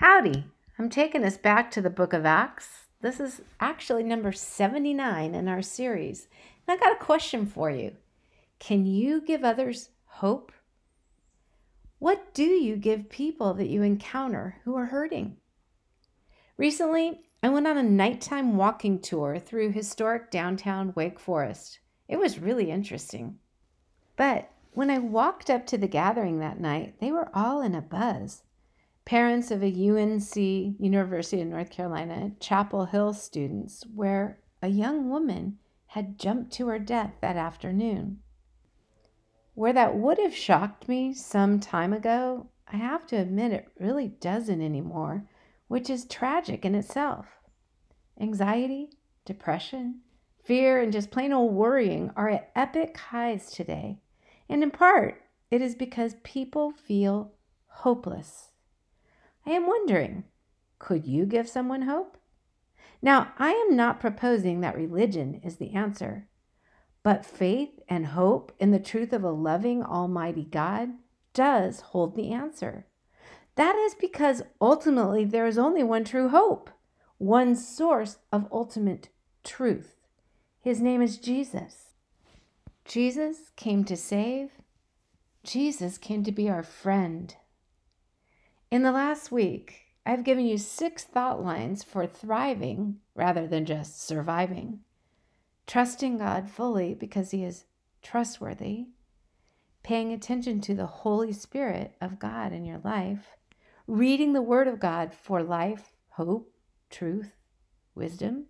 Howdy! I'm taking us back to the book of Acts. This is actually number 79 in our series. And I got a question for you Can you give others hope? What do you give people that you encounter who are hurting? Recently, I went on a nighttime walking tour through historic downtown Wake Forest. It was really interesting. But when I walked up to the gathering that night, they were all in a buzz. Parents of a UNC, University of North Carolina, Chapel Hill students, where a young woman had jumped to her death that afternoon. Where that would have shocked me some time ago, I have to admit it really doesn't anymore, which is tragic in itself. Anxiety, depression, fear, and just plain old worrying are at epic highs today. And in part, it is because people feel hopeless. I am wondering could you give someone hope? Now, I am not proposing that religion is the answer, but faith and hope in the truth of a loving Almighty God does hold the answer. That is because ultimately there is only one true hope, one source of ultimate truth. His name is Jesus. Jesus came to save, Jesus came to be our friend. In the last week, I've given you six thought lines for thriving rather than just surviving. Trusting God fully because He is trustworthy, paying attention to the Holy Spirit of God in your life, reading the Word of God for life, hope, truth, wisdom,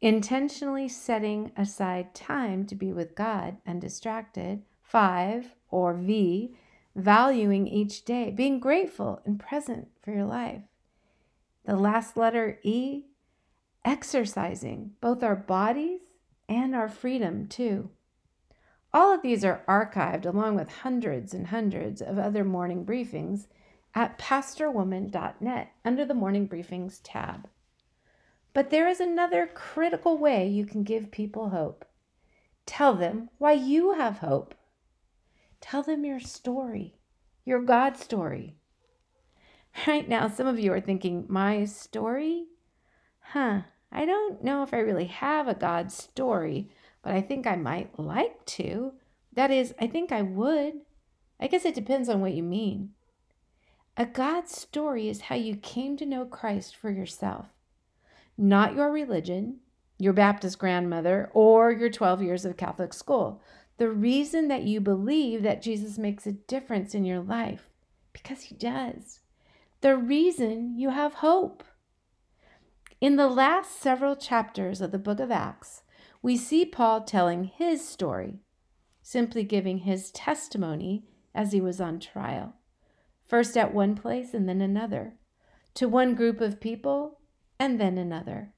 intentionally setting aside time to be with God undistracted. Five, or V, valuing each day, being grateful and present for your life. The last letter E, exercising both our bodies and our freedom too. All of these are archived along with hundreds and hundreds of other morning briefings at pastorwoman.net under the morning briefings tab. But there is another critical way you can give people hope. Tell them why you have hope. Tell them your story, your God story. Right now, some of you are thinking, My story? Huh, I don't know if I really have a God story, but I think I might like to. That is, I think I would. I guess it depends on what you mean. A God story is how you came to know Christ for yourself not your religion, your Baptist grandmother, or your 12 years of Catholic school. The reason that you believe that Jesus makes a difference in your life, because he does. The reason you have hope. In the last several chapters of the book of Acts, we see Paul telling his story, simply giving his testimony as he was on trial, first at one place and then another, to one group of people and then another.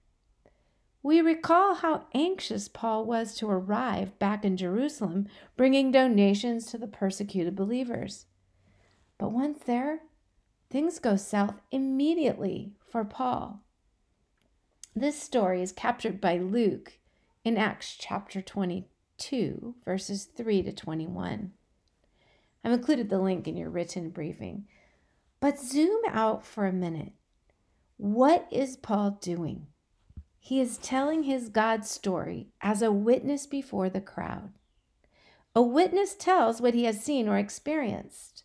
We recall how anxious Paul was to arrive back in Jerusalem, bringing donations to the persecuted believers. But once there, things go south immediately for Paul. This story is captured by Luke in Acts chapter 22, verses 3 to 21. I've included the link in your written briefing. But zoom out for a minute what is Paul doing? He is telling his God story as a witness before the crowd. A witness tells what he has seen or experienced.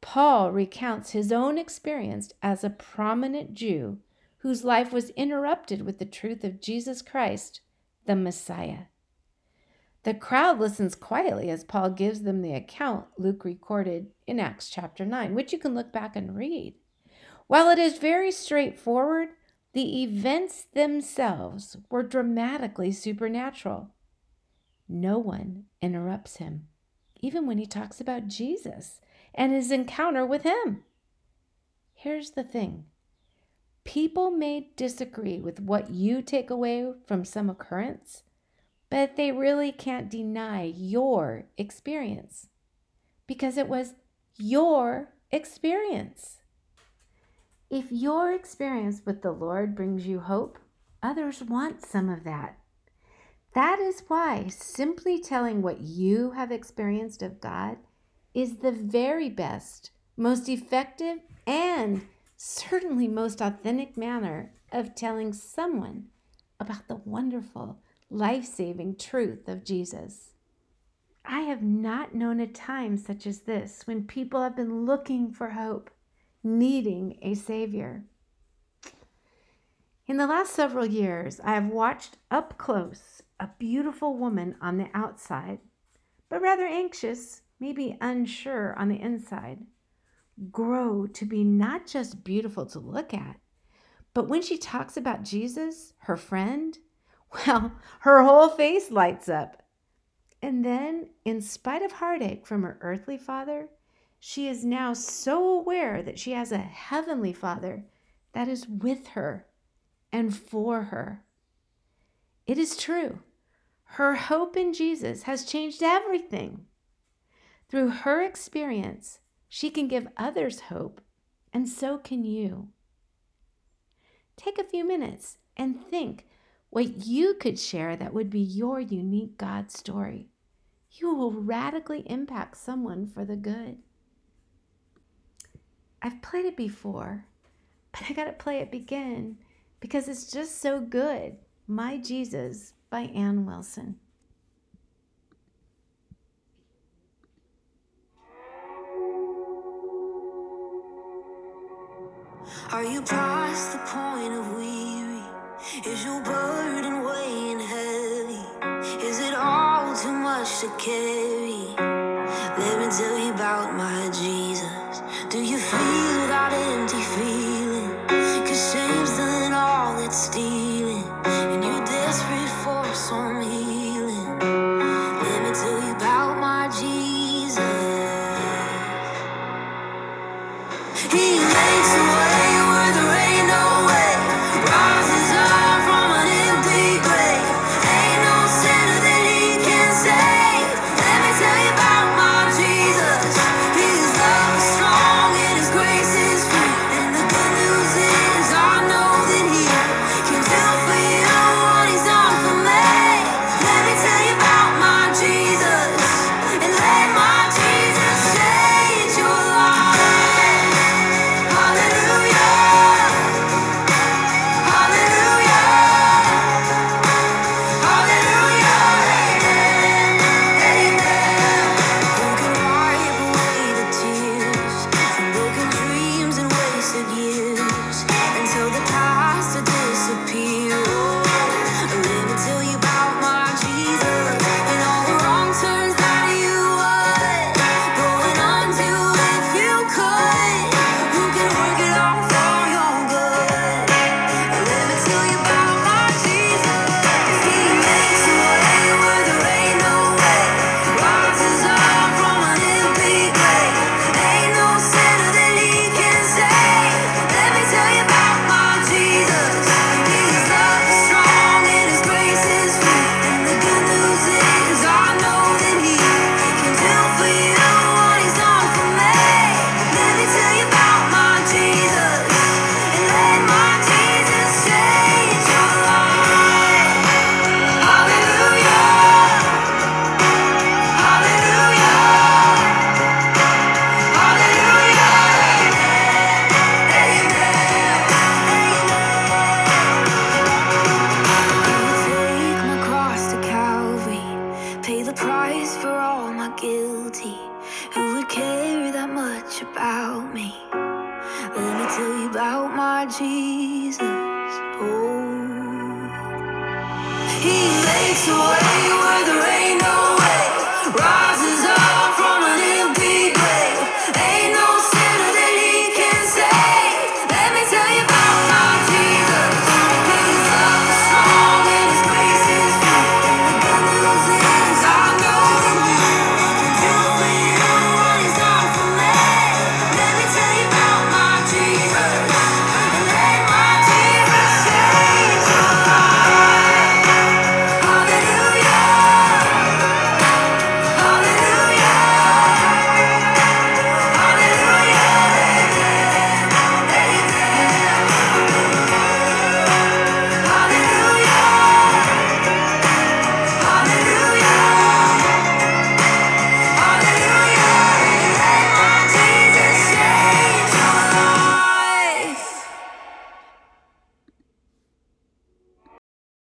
Paul recounts his own experience as a prominent Jew whose life was interrupted with the truth of Jesus Christ, the Messiah. The crowd listens quietly as Paul gives them the account Luke recorded in Acts chapter 9, which you can look back and read. While it is very straightforward, the events themselves were dramatically supernatural. No one interrupts him, even when he talks about Jesus and his encounter with him. Here's the thing people may disagree with what you take away from some occurrence, but they really can't deny your experience because it was your experience. If your experience with the Lord brings you hope, others want some of that. That is why simply telling what you have experienced of God is the very best, most effective, and certainly most authentic manner of telling someone about the wonderful, life saving truth of Jesus. I have not known a time such as this when people have been looking for hope, needing a Savior. In the last several years, I have watched up close a beautiful woman on the outside, but rather anxious, maybe unsure on the inside, grow to be not just beautiful to look at, but when she talks about Jesus, her friend, well, her whole face lights up. And then, in spite of heartache from her earthly father, she is now so aware that she has a heavenly father that is with her and for her. It is true. Her hope in Jesus has changed everything. Through her experience, she can give others hope, and so can you. Take a few minutes and think what you could share that would be your unique God story. You will radically impact someone for the good. I've played it before, but I got to play it again because it's just so good. My Jesus by Anne Wilson. Are you past the point of weary? Is your burden weighing heavy? Is it all too much to carry? Do